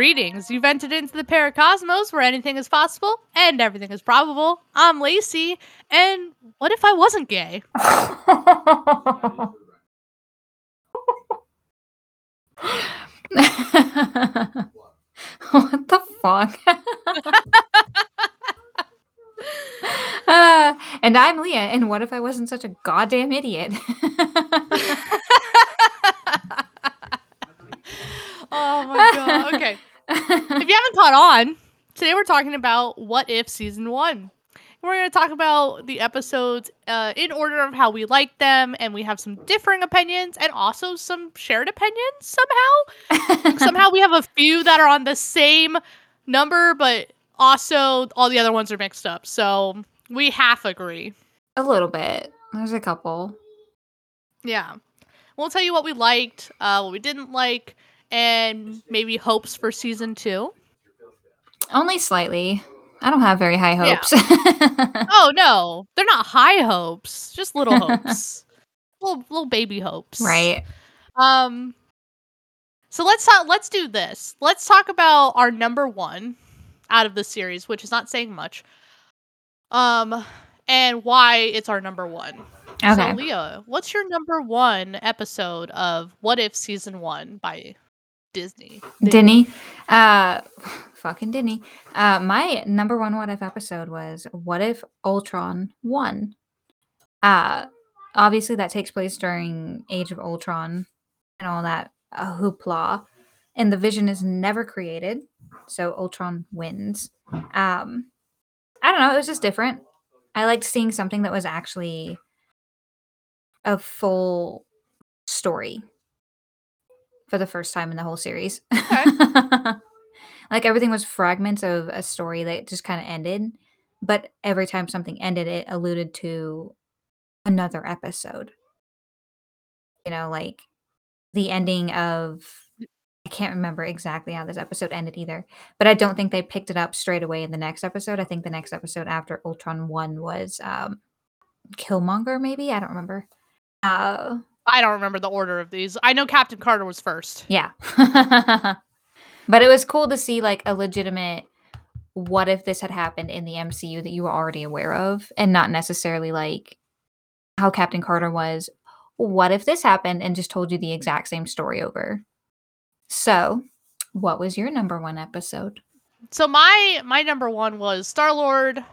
Greetings. You've entered into the Paracosmos where anything is possible and everything is probable. I'm Lacey, and what if I wasn't gay? what the fuck? uh, and I'm Leah, and what if I wasn't such a goddamn idiot? oh my god. Okay. If you haven't caught on, today we're talking about What If Season 1. We're going to talk about the episodes uh, in order of how we like them, and we have some differing opinions and also some shared opinions somehow. somehow we have a few that are on the same number, but also all the other ones are mixed up. So we half agree. A little bit. There's a couple. Yeah. We'll tell you what we liked, uh, what we didn't like, and maybe hopes for season two. Only slightly. I don't have very high hopes. Yeah. oh no, they're not high hopes, just little hopes, little little baby hopes. Right. Um. So let's talk. Let's do this. Let's talk about our number one out of the series, which is not saying much. Um, and why it's our number one. Okay. So Leah, what's your number one episode of What If season one by Disney? Disney. Uh fucking Disney. Uh my number one what if episode was What If Ultron won? Uh obviously that takes place during Age of Ultron and all that uh, hoopla. And the vision is never created. So Ultron wins. Um I don't know, it was just different. I liked seeing something that was actually a full story for the first time in the whole series. Okay. like everything was fragments of a story that just kind of ended, but every time something ended, it alluded to another episode. You know, like the ending of I can't remember exactly how this episode ended either, but I don't think they picked it up straight away in the next episode. I think the next episode after Ultron won was um Killmonger maybe, I don't remember. Uh I don't remember the order of these. I know Captain Carter was first. yeah. but it was cool to see like a legitimate what if this had happened in the MCU that you were already aware of and not necessarily like how Captain Carter was what if this happened and just told you the exact same story over. So, what was your number 1 episode? So my my number one was Star Lord.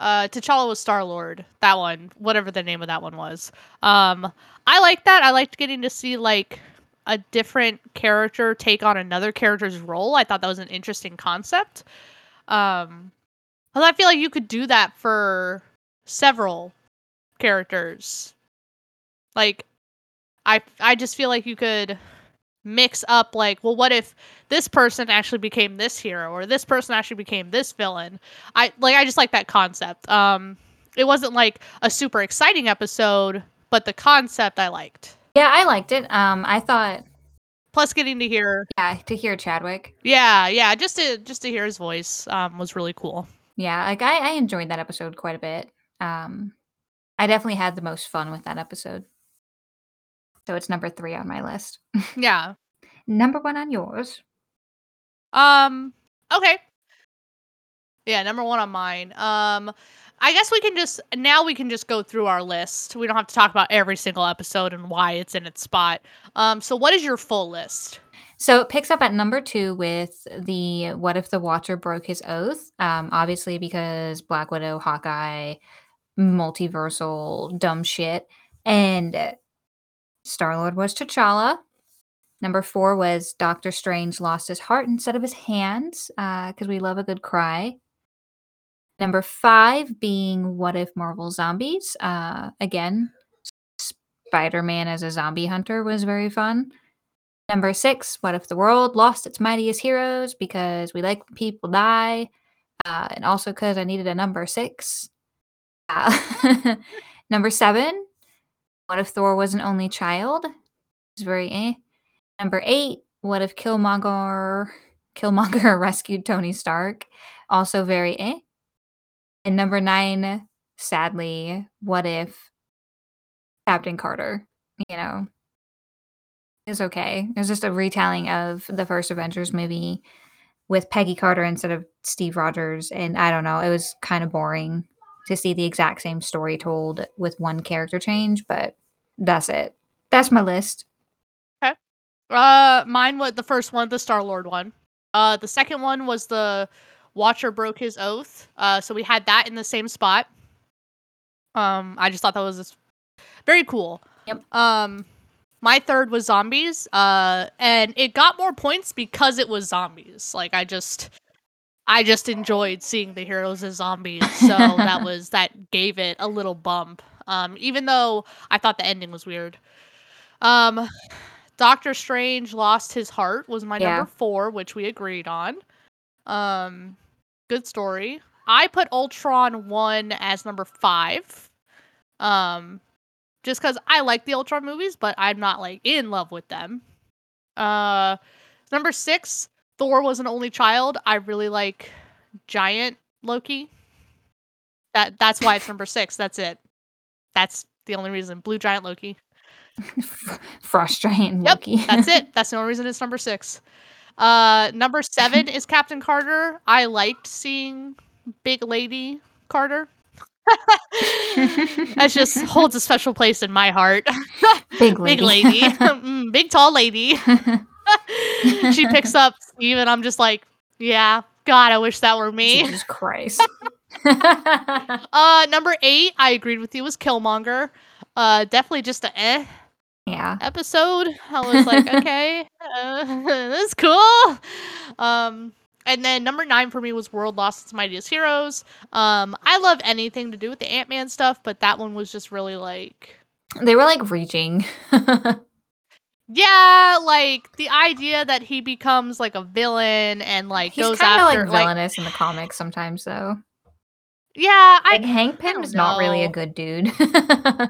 Uh, T'Challa was Star Lord. That one, whatever the name of that one was. Um, I liked that. I liked getting to see like a different character take on another character's role. I thought that was an interesting concept. Um, 'cause I feel like you could do that for several characters. Like, I I just feel like you could mix up like, well, what if this person actually became this hero or this person actually became this villain? I like I just like that concept. Um, it wasn't like a super exciting episode, but the concept I liked. Yeah, I liked it. Um I thought Plus, getting to hear, yeah, to hear Chadwick. yeah, yeah, just to just to hear his voice um, was really cool. Yeah, like I, I enjoyed that episode quite a bit. Um, I definitely had the most fun with that episode. So it's number three on my list. Yeah. number one on yours. Um. Okay. Yeah, number one on mine. Um, I guess we can just now we can just go through our list. We don't have to talk about every single episode and why it's in its spot. Um, so what is your full list? So it picks up at number two with the what if the Watcher broke his oath? Um, obviously because Black Widow, Hawkeye, multiversal dumb shit, and Star Lord was T'Challa. Number four was Doctor Strange lost his heart instead of his hands because we love a good cry. Number five being What If Marvel Zombies? Uh, again, Spider Man as a zombie hunter was very fun. Number six, What If the World Lost Its Mightiest Heroes? Because we like people die. Uh, and also because I needed a number six. Uh, number seven, What If Thor was an only child? It's very eh. Number eight, What If Killmonger Killmonger rescued Tony Stark? Also very eh. And number nine, sadly, what if Captain Carter, you know, is okay. It's just a retelling of the first Avengers movie. with Peggy Carter instead of Steve Rogers. And I don't know, it was kind of boring to see the exact same story told with one character change, but that's it. That's my list. Okay. Uh, mine was the first one, the Star Lord one. Uh, the second one was the Watcher broke his oath. Uh, so we had that in the same spot. Um, I just thought that was very cool. Yep. Um, my third was zombies. Uh, and it got more points because it was zombies. Like I just, I just enjoyed seeing the heroes as zombies. So that was that gave it a little bump. Um, even though I thought the ending was weird. Um, Doctor Strange lost his heart was my Yeah. number four, which we agreed on. Um, good story. I put Ultron one as number five. Um, just because I like the Ultron movies, but I'm not like in love with them. Uh, number six, Thor was an only child. I really like Giant Loki. That that's why it's number six. That's it. That's the only reason. Blue Giant Loki. Frost Giant Yep, Loki. That's it. That's the only reason it's number six. Uh, number seven is Captain Carter. I liked seeing Big Lady Carter. that just holds a special place in my heart. Big lady. Big lady, Mm, big tall lady. she picks up Steve, and I'm just like, yeah, God, I wish that were me. Jesus Christ. Uh, number eight, I agreed with you, was Killmonger. Uh, definitely just a eh yeah. episode. I was like, okay, uh, that's cool. Um, and then number nine for me was World Lost Its Mightiest Heroes. Um, I love anything to do with the Ant Man stuff, but that one was just really like, They were like reaching. yeah, like the idea that he becomes like a villain and like He's goes kind of after like like, villainous in the comics sometimes, though. Yeah, I Like Hank Pym is not really a good dude.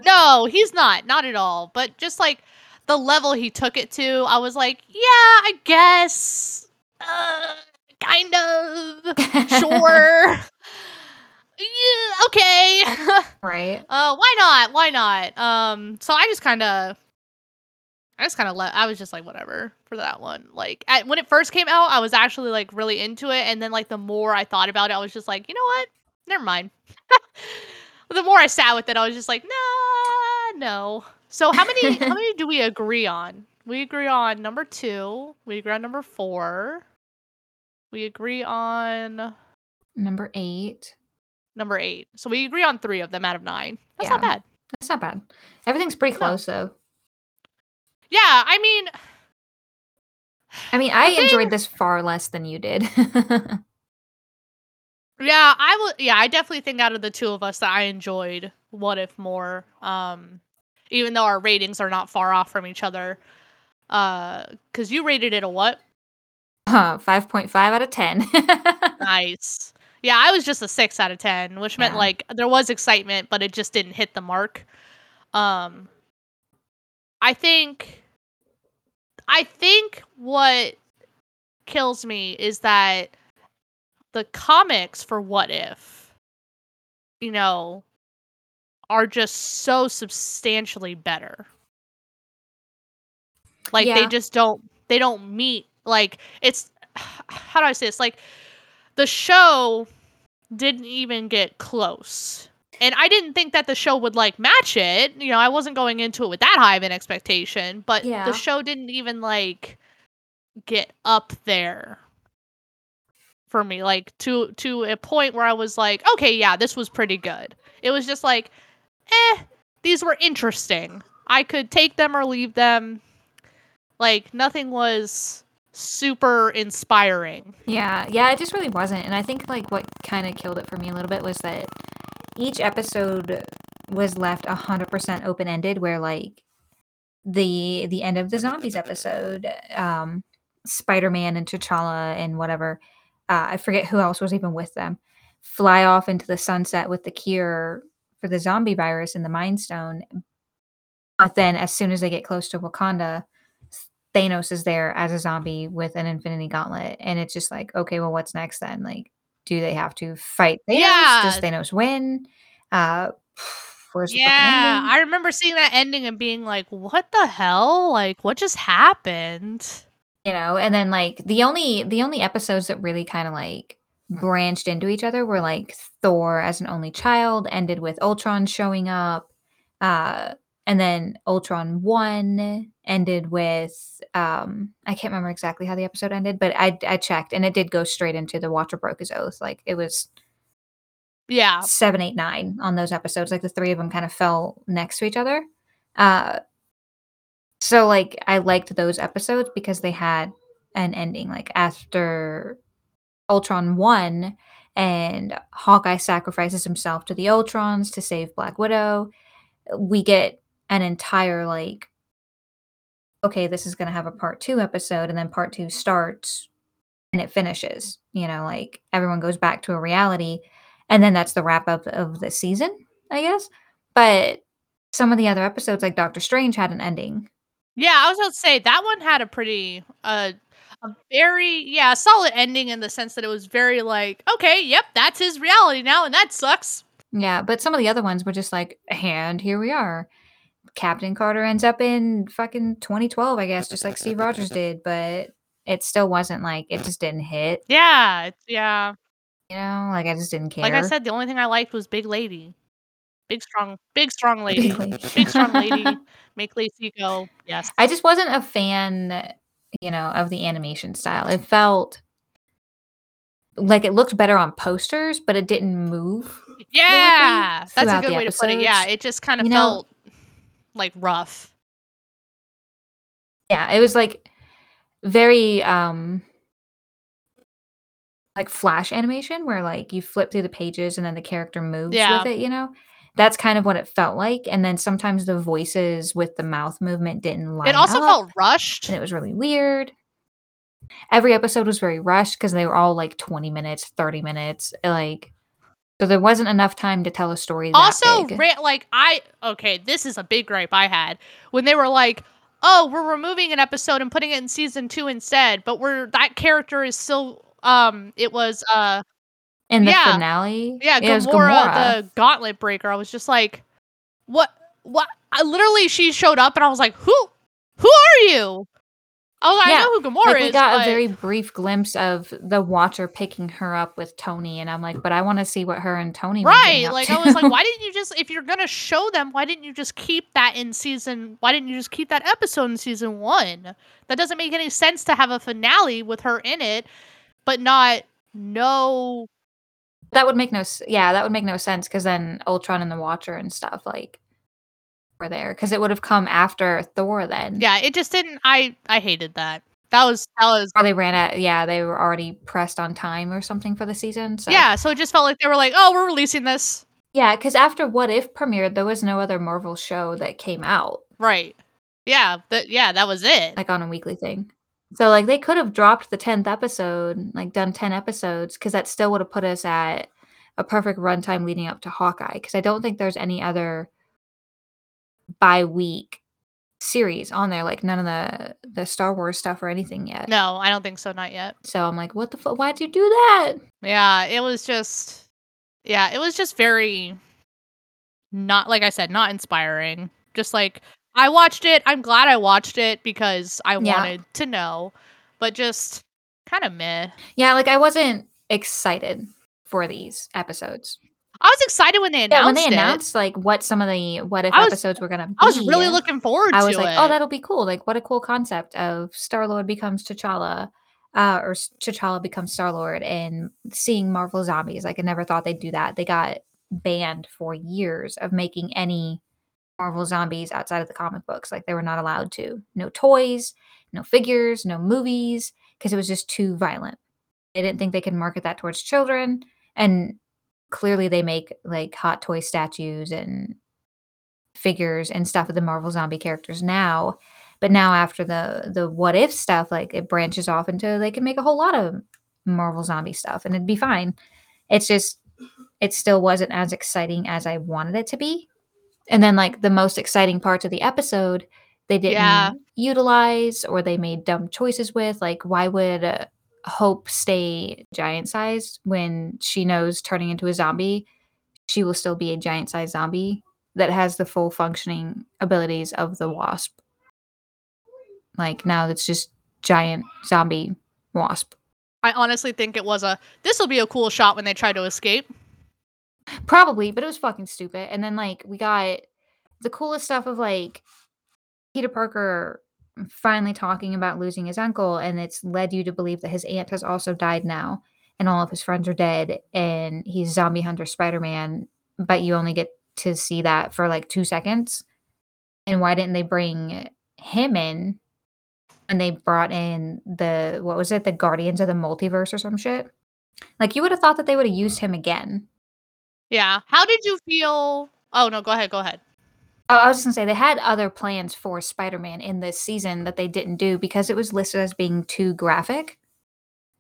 No, he's not. Not at all. But just like the level he took it to, I was like, yeah, I guess. Uh, kind of. Sure. yeah, okay. right. uh, why not? Why not? Um, so I just kind of. I just kind of let. I was just like, whatever for that one. Like at, when it first came out, I was actually like really into it, and then like the more I thought about it, I was just like, you know what? Never mind. the more I sat with it, I was just like, nah, no. So how many? how many do we agree on? We agree on number two. We agree on number four. We agree on Number eight. number eight. So we agree on three of them out of nine. That's not bad. That's not bad. Everything's pretty No. close, though. Yeah, I mean, I mean, I I think- enjoyed this far less than you did. Yeah, I will. Yeah, I definitely think out of the two of us that I enjoyed What If more. Um, even though our ratings are not far off from each other. Uh, because you rated it a what? uh, 5.5 out of 10. Nice. Yeah, I was just a six out of ten, which meant Yeah. like there was excitement, but it just didn't hit the mark. Um, I think, I think what kills me is that the comics for What If, you know, are just so substantially better. Like they just don't they don't meet like it's how do I say this? Like the show didn't even get close. And I didn't think that the show would like match it. You know, I wasn't going into it with that high of an expectation, but Yeah. the show didn't even like get up there for me like to to a point where I was like, okay, yeah, this was pretty good. It was just like, eh, these were interesting. I could take them or leave them. Like nothing was super inspiring. Yeah, yeah, it just really wasn't. And I think like what kind of killed it for me a little bit was that each episode was left 100% open-ended where like the the end of the zombies episode um Spider-Man and T'Challa and whatever uh, I forget who else was even with them fly off into the sunset with the cure for the zombie virus in the Mind Stone. But then as soon as they get close to Wakanda, Thanos is there as a zombie with an infinity gauntlet. And it's just like, okay, well, what's next then? Like, do they have to fight Thanos? Does Yeah. Thanos win? Uh where's the fucking Yeah. I remember seeing that ending and being like, "What the hell? Like, what just happened?" You know, and then like the only the only episodes that really kind of like branched into each other were like Thor as an only child ended with Ultron showing up. Uh and then Ultron won ended with um I can't remember exactly how the episode ended, but I I checked and it did go straight into the Watcher broke his oath. Like it was Yeah. seven, eight, nine on those episodes. Like the three of them kind of fell next to each other. Uh, so like I liked those episodes because they had an ending. Like after Ultron won and Hawkeye sacrifices himself to the Ultrons to save Black Widow, we get an entire like okay, this is going to have a part 2 episode and then part 2 starts and it finishes. You know, like everyone goes back to a reality and then that's the wrap up of the season, I guess. But some of the other episodes, like Doctor Strange, had an ending. Yeah, I was about to say that one had a pretty uh a very yeah solid ending in the sense that it was very like okay, yep, that's his reality now, and that sucks. Yeah, but some of the other ones were just like, and here we are. Captain Carter ends up in fucking 2012, I guess, just like Steve Rogers did, but it still wasn't like it just didn't hit. Yeah, it's, yeah. You know, like I just didn't care. Like I said, the only thing I liked was Big Lady, big strong, big strong lady, Big lady. big strong lady. Make Lacey go. Yes. I just wasn't a fan, you know, of the animation style. It felt like it looked better on posters, but it didn't move. yeah, that's a good way to put it. Yeah, it just kind of You know- felt like rough. Yeah, it was like very um like flash animation where like you flip through the pages and then the character moves Yeah. with it, you know? That's kind of what it felt like. And then sometimes the voices with the mouth movement didn't line It also up, felt rushed. and it was really weird. Every episode was very rushed because they were all like 20 minutes, 30 minutes, like so there wasn't enough time to tell a story that also ra- like i okay this is a big gripe i had when they were like oh we're removing an episode and putting it in season two instead but we're that character is still um it was uh In the yeah. finale, yeah Gamora, Gamora. the gauntlet breaker i was just like what what I literally she showed up and i was like who who are you oh i Yeah, know who gamora like is we got but- a very brief glimpse of the Watcher picking her up with Tony, and I'm like, but I want to see what her and Tony were Right. Like to. I was like, why didn't you just if you're gonna show them, why didn't you just keep that in season why didn't you just keep that episode in season one? That doesn't make any sense to have a finale with her in it, but not no that would make no, yeah, that would make no sense because then Ultron and the Watcher and stuff like were there because it would have come after Thor then. Yeah, it just didn't I I hated that. That was that was or they ran out. Yeah, they were already pressed on time or something for the season. So Yeah, so it just felt like they were like, Oh, we're releasing this. yeah, because after What If premiered, there was no other Marvel show that came out. Right. Yeah, that yeah, that was it. like on a weekly thing. So like they could have dropped the 10th episode, like done 10 episodes cuz that still would have put us at a perfect runtime leading up to Hawkeye cuz I don't think there's any other bi-week series on there like none of the the Star Wars stuff or anything yet. no, I don't think so, not yet. So I'm like, what the fuck? Why'd you do that? Yeah, it was just yeah, it was just very not like I said, not inspiring. Just like I watched it. I'm glad I watched it because I Yeah. wanted to know, but just kind of meh. Yeah, like I wasn't excited for these episodes. I was excited when they announced Yeah, when they it. announced like what some of the what if I was- episodes were gonna be. I was really looking forward I to was like, it. oh, that'll be cool. Like, what a cool concept of Star Lord becomes T'Challa, uh, or T'Challa becomes Star Lord, and seeing Marvel zombies. Like, I never thought they'd do that. They got banned for years of making any Marvel zombies outside of the comic books. Like, they were not allowed to. No toys, no figures, no movies, because it was just too violent. They didn't think they could market that towards children, and clearly they make like hot toy statues and figures and stuff of the Marvel zombie characters now. But now after the the what if stuff, like it branches off into they can make a whole lot of Marvel zombie stuff and it'd be fine. It's just it still wasn't as exciting as I wanted it to be. And then like the most exciting parts of the episode, they didn't Yeah. utilize or they made dumb choices with. Like why would uh, Hope stay giant sized when she knows turning into a zombie, she will still be a giant sized zombie that has the full functioning abilities of the wasp. Like now it's just giant zombie wasp. I honestly think it was a this will be a cool shot when they try to escape. Probably, but it was fucking stupid. And then like we got the coolest stuff of like Peter Parker finally talking about losing his uncle, and it's led you to believe that his aunt has also died now, and all of his friends are dead, and he's zombie hunter Spider Man, but you only get to see that for like two seconds. And why didn't they bring him in? And they brought in the what was it, the Guardians of the Multiverse or some shit? Like you would have thought that they would have used him again. Yeah. How did you feel? Oh no, go ahead, go ahead. Oh, I was just gonna say they had other plans for Spider-Man in this season that they didn't do because it was listed as being too graphic.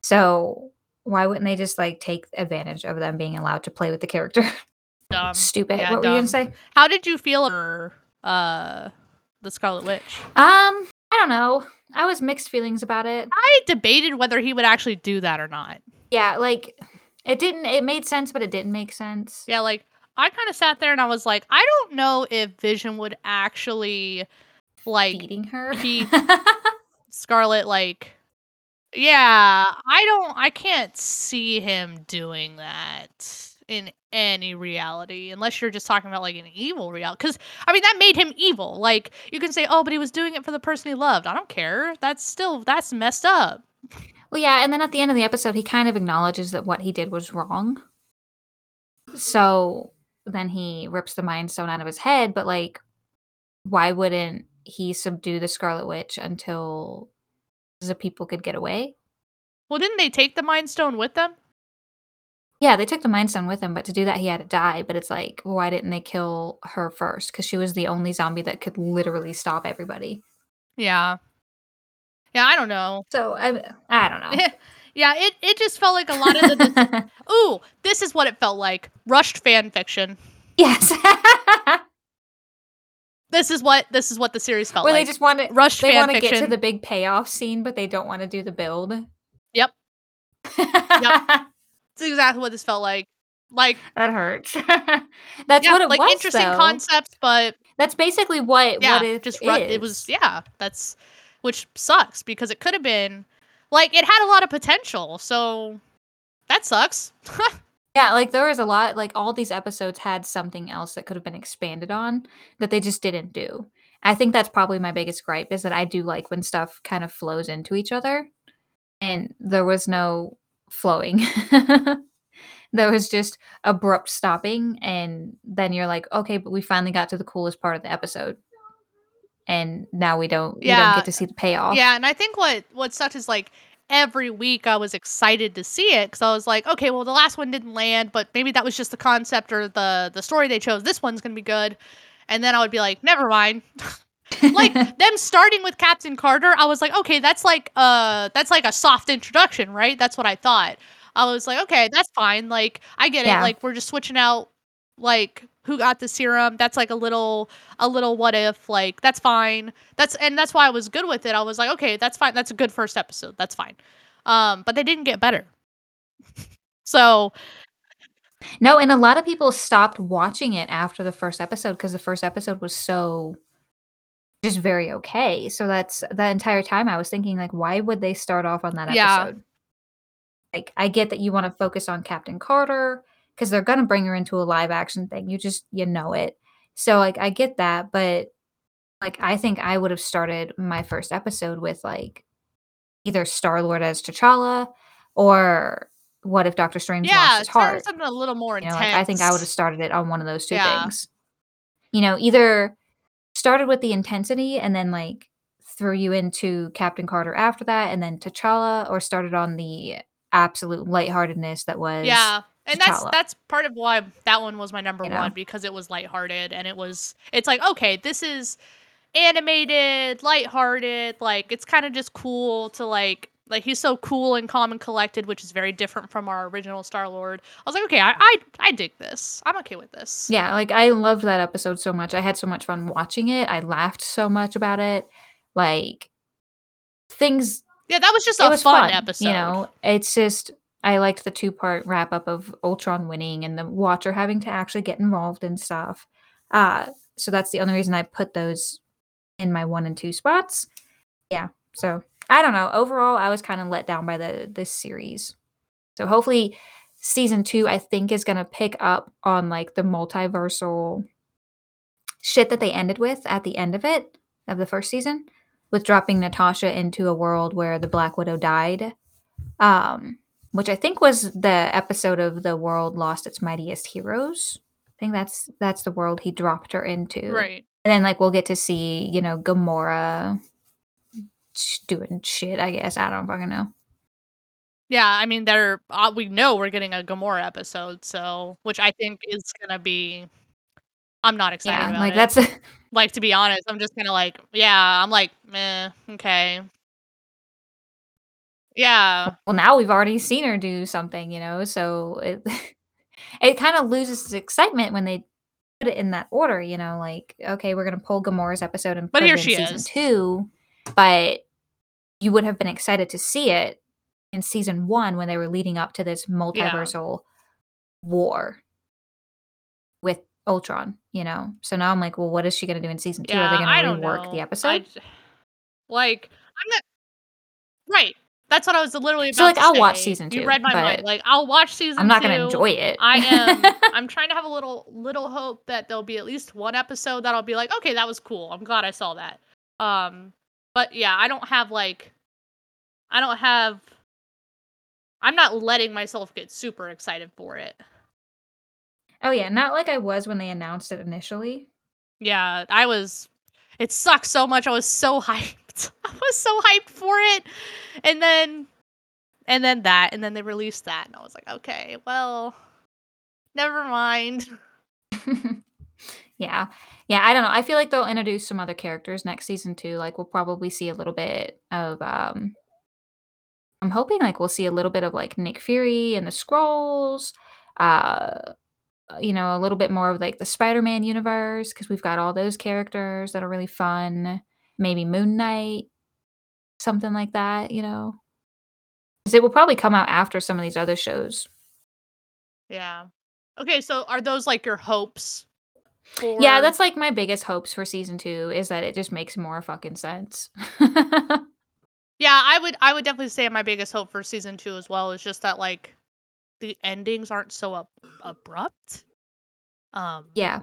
So why wouldn't they just like take advantage of them being allowed to play with the character? Dumb. Stupid. Yeah, what were you gonna say? How did you feel for uh the Scarlet Witch? Um, I don't know. I was mixed feelings about it. I debated whether he would actually do that or not. Yeah, like it didn't. It made sense, but it didn't make sense. Yeah, like I kind of sat there and I was like, I don't know if Vision would actually like Feeding her. he- Scarlet like yeah, I don't I can't see him doing that in any reality unless you're just talking about like an evil reality cuz I mean that made him evil. Like you can say, "Oh, but he was doing it for the person he loved." I don't care. That's still that's messed up. Well, yeah, and then at the end of the episode, he kind of acknowledges that what he did was wrong. So then he rips the Mind Stone out of his head, but like, why wouldn't he subdue the Scarlet Witch until the people could get away? Well, didn't they take the Mind Stone with them? Yeah, they took the Mind Stone with them, but to do that, he had to die. But it's like, why didn't they kill her first? Because she was the only zombie that could literally stop everybody. Yeah. Yeah, I don't know. So I, I don't know. yeah, it it just felt like a lot of the Ooh, this is what it felt like. Rushed fan fiction. yes, This is what this is what the series felt where like. they just want to rushed they want to get to the big payoff scene, but they don't want to do the build. Yep. That's exactly what this felt like. Like That hurts. That's yeah, what it like was. interesting though. concepts, but That's basically what yeah, what it just ru- it was yeah, that's which sucks because it could have been like it had a lot of potential. So that sucks. Yeah, like there was a lot. Like all these episodes had something else that could have been expanded on that they just didn't do. I think that's probably my biggest gripe is that I do like when stuff kind of flows into each other, and there was no flowing. there was just abrupt stopping, and then you're like, okay, but we finally got to the coolest part of the episode, and now we don't. We don't Yeah. get to see the payoff. Yeah, and I think what what sucked is like every week I was excited to see it because I was like, okay, well the last one didn't land, but maybe that was just the concept or the the story they chose. This one's gonna be good, and then I would be like, never mind. like them starting with Captain Carter, I was like, okay, that's like uh that's like a soft introduction, right? That's what I thought. I was like, okay, that's fine. Like I get Yeah. it. Like we're just switching out like who got the serum. That's like a little a little what if like that's fine. That's and that's why I was good with it. I was like, okay, that's fine. That's a good first episode. That's fine. Um but they didn't get better. so, No, and a lot of people stopped watching it after the first episode because the first episode was so just very okay. So that's the entire time I was thinking like why would they start off on that Yeah. episode? Like I get that you want to focus on Captain Carter because they're going to bring her into a live action thing. You just you know it. So like I get that, but like I think I would have started my first episode with like either Star-Lord as T'Challa or what if Doctor Strange yeah, lost his heart? something a little more You know, intense. like, I think I would have started it on one of those two Yeah. things. You know, either started with the intensity and then like threw you into Captain Carter after that and then T'Challa, or started on the absolute lightheartedness that was Yeah. And that's T'Challa. that's part of why that one was my number You know? one because it was lighthearted and it was it's like okay this is animated lighthearted like it's kind of just cool to like like he's so cool and calm and collected which is very different from our original Star Lord. I was like okay I, I I dig this I'm okay with this. Yeah, like I loved that episode so much. I had so much fun watching it. I laughed so much about it. Like things Yeah, that was just it a was fun, fun, episode. You know, it's just I liked the two part wrap up of Ultron winning and the Watcher having to actually get involved and stuff. Uh, so that's the only reason I put those in my one and two spots. Yeah, so I don't know. Overall, I was kind of let down by the this series. So hopefully season 2 I think is going to pick up on like the multiversal shit that they ended with at the end of it of the first season with dropping Natasha into a world where the Black Widow died. Um which I think was the episode of the world lost its mightiest heroes. I think that's that's the world he dropped her into. Right. And then like we'll get to see, you know, Gamora doing shit, I guess. I don't fucking know. Yeah, I mean, they're uh, we know we're getting a Gamora episode, so which I think is gonna be. I'm not excited Yeah, like it. that's like to be honest, I'm just kind of like, yeah, I'm like, meh, okay. Yeah, well now we've already seen her do something, you know, so it it kind of loses its excitement when they put it in that order, you know, like okay, we're gonna pull Gamora's episode and But put here it in she season is. two, but you would have been excited to see it in season one when they were leading up to this multiversal war with Ultron, you know. So now I'm like, well, what is she gonna do in season two? Are they gonna don't rework the episode? j- like, I'm not right. That's what I was literally about So like I'll watch say. season You two, read my mind. Like, I'll watch season. I'm not gonna enjoy it. I am. I'm trying to have a little little hope that there'll be at least one episode that I'll be like, okay, that was cool. I'm glad I saw that. Um, but yeah, I don't have like, I don't have. I'm not letting myself get super excited for it. oh yeah, not like I was when they announced it initially. Yeah, I was. It sucks so much. I was so hyped. I was so hyped for it, and then, and then that, and then they released that, and I was like, okay, well, never mind. yeah. Yeah, I don't know. I feel like they'll introduce some other characters next season too. Like we'll probably see a little bit of um I'm hoping like we'll see a little bit of like Nick Fury and the Skrulls. Uh you know, a little bit more of like the Spider-Man universe because we've got all those characters that are really fun. Maybe Moon Knight, something like that, you know. it will probably come out after some of these other shows. Yeah. Okay, so are those like your hopes? For... Yeah, that's like my biggest hopes for season 2 is that it just makes more fucking sense. Yeah, I would I would definitely say my biggest hope for season 2 as well is just that like the endings aren't so ab- abrupt. Um yeah.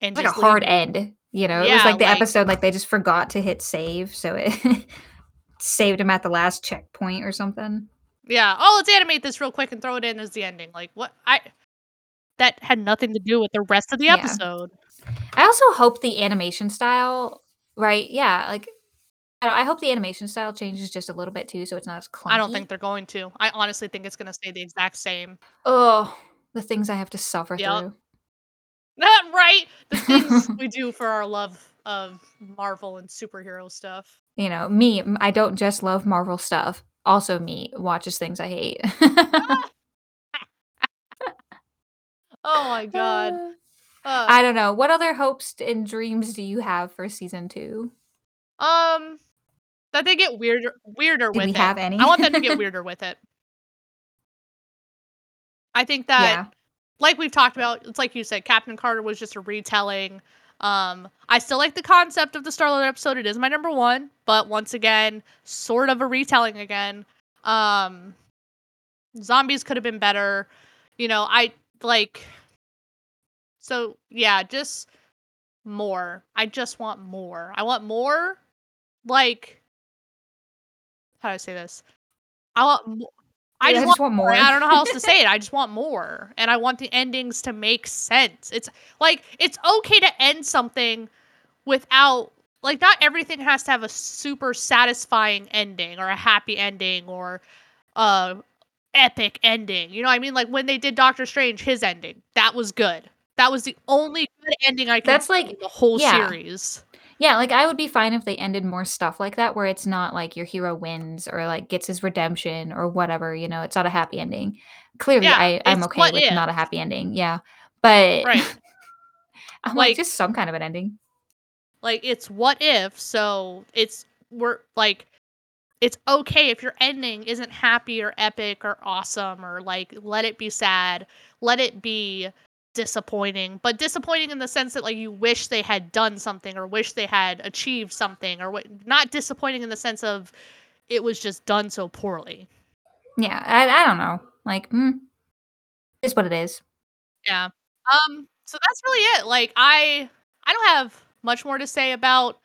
and like a just hard end, you know? It was like the like- episode like they just forgot to hit save, so it saved him at the last checkpoint or something. Yeah. Oh, let's animate this real quick and throw it in as the ending. Like what I that had nothing to do with the rest of the Yeah. episode. I also hope the animation style, right? Yeah, like I, don't- I hope the animation style changes just a little bit too, so it's not as clunky. I don't think they're going to. I honestly think it's going to stay the exact same. Oh, the things I have to suffer Yep. through. Not right. The things we do for our love of Marvel and superhero stuff. You know, me, I don't just love Marvel stuff. Also, me watches things I hate. Oh my god. Uh, I don't know. What other hopes and dreams do you have for season two? um that they get weirder weirder Do with we it. have any? I want them to get weirder with it. I think that. Like we've talked about, it's like you said, Captain Carter was just a retelling. Um, I still like the concept of the Starlord episode. It is my number one, but once again, sort of a retelling again. Um, zombies could have been better. You know, I like. So yeah, just more. I just want more. I want more. Like, how do I say this? I want. I Yeah, just, want more. I don't know how else to say it. I just want more. And I want the endings to make sense. It's like it's okay to end something without like not everything has to have a super satisfying ending or a happy ending or a epic ending. You know what I mean? Like when they did Doctor Strange, his ending. That was good. That was the only good ending I could That's like- the whole yeah. series. Yeah, like I would be fine if they ended more stuff like that where it's not like your hero wins or like gets his redemption or whatever, you know, it's not a happy ending. Clearly Yeah, I, I'm it's okay what with if. not a happy ending. Yeah. But Right. I'm Like- like just some kind of an ending. like it's what if so it's we're like it's okay if your ending isn't happy or epic or awesome or like let it be sad let it be disappointing but disappointing in the sense that like you wish they had done something or wish they had achieved something or what not disappointing in the sense of it was just done so poorly. Yeah, I, I don't know. Like, mm, it's what it is. Yeah. Um. So that's really it. Like I, I don't have much more to say about.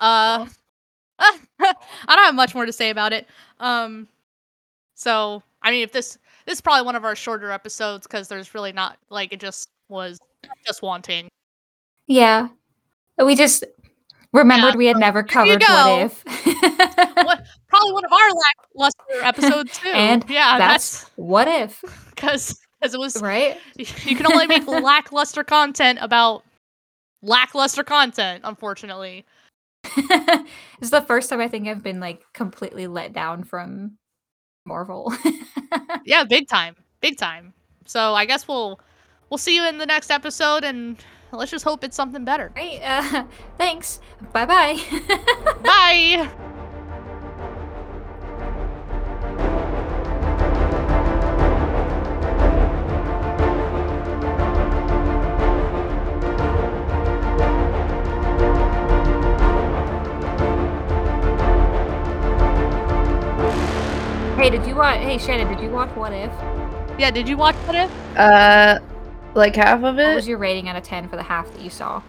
Uh, I don't have much more to say about it. Um. So I mean, if this this is probably one of our shorter episodes because there's really not like it just was just wanting. Yeah, we just remembered Yeah, we had so never covered what if. What probably one of our lackluster episodes too. and yeah, that's that's what if, because because it was right? you can only make lackluster content about lackluster content, unfortunately. it's the first time I think I've been like completely let down from Marvel. Yeah, big time. Big time. So I guess we'll we'll see you in the next episode and let's just hope it's something better. right. Uh, thanks. Bye bye bye. Hey, did you watch? Hey, Shannon, did you watch What If? Yeah, did you watch What If? Uh, like half of it. What it. was your rating out of ten for the half that you saw?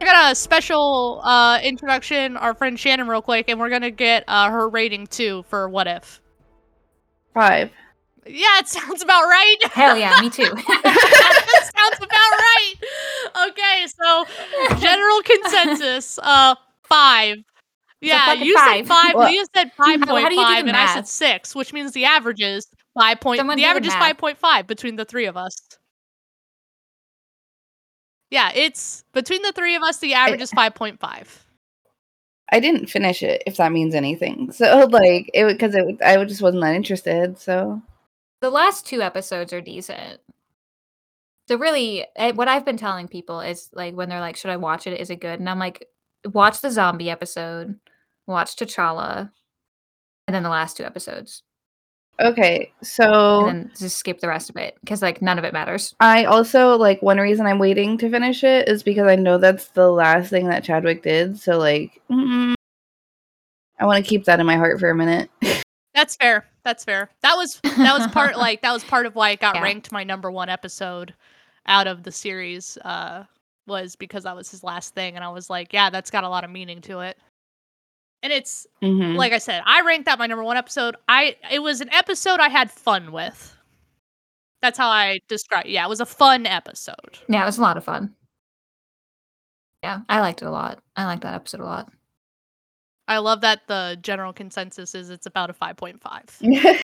I got a special uh introduction, our friend Shannon real quick, and we're gonna get uh her rating too for What If. Five. Yeah, it sounds about right. Hell yeah, me too. that sounds about right. Okay, so general consensus, uh, five. Yeah, fucking you five. said five. Well- you said five How- how point do you do five, the and I said six, which means the average is five point. Someone the do the average is five point five between the three of us. Yeah, it's between the three of us. The average is five point five. I didn't finish it, if that means anything. So like it because it I just wasn't that interested. So the last two episodes are decent. So really, eh, what I've been telling people is like when they're like, "Should I watch it? Is it good?" And I'm like, "Watch the zombie episode, watch T'Challa, and then the last two episodes, okay, so and then just skip the rest of it because like none of it matters." I also like one reason I'm waiting to finish it is because I know that's the last thing that Chadwick did. So like, mm, I want to keep that in my heart for a minute. That's fair. That's fair. That was that was part like that was part of why it got Yeah. ranked my number one episode out of the series. Uh, was because that was his last thing, and I was like, yeah, that's got a lot of meaning to it. And it's Mhm. like I said, I ranked that my number one episode. I it was an episode I had fun with. That's how I describe. Yeah, it was a fun episode. Yeah, it was a lot of fun. Yeah, I liked it a lot. I liked that episode a lot. I love that the general consensus is it's about a five point five.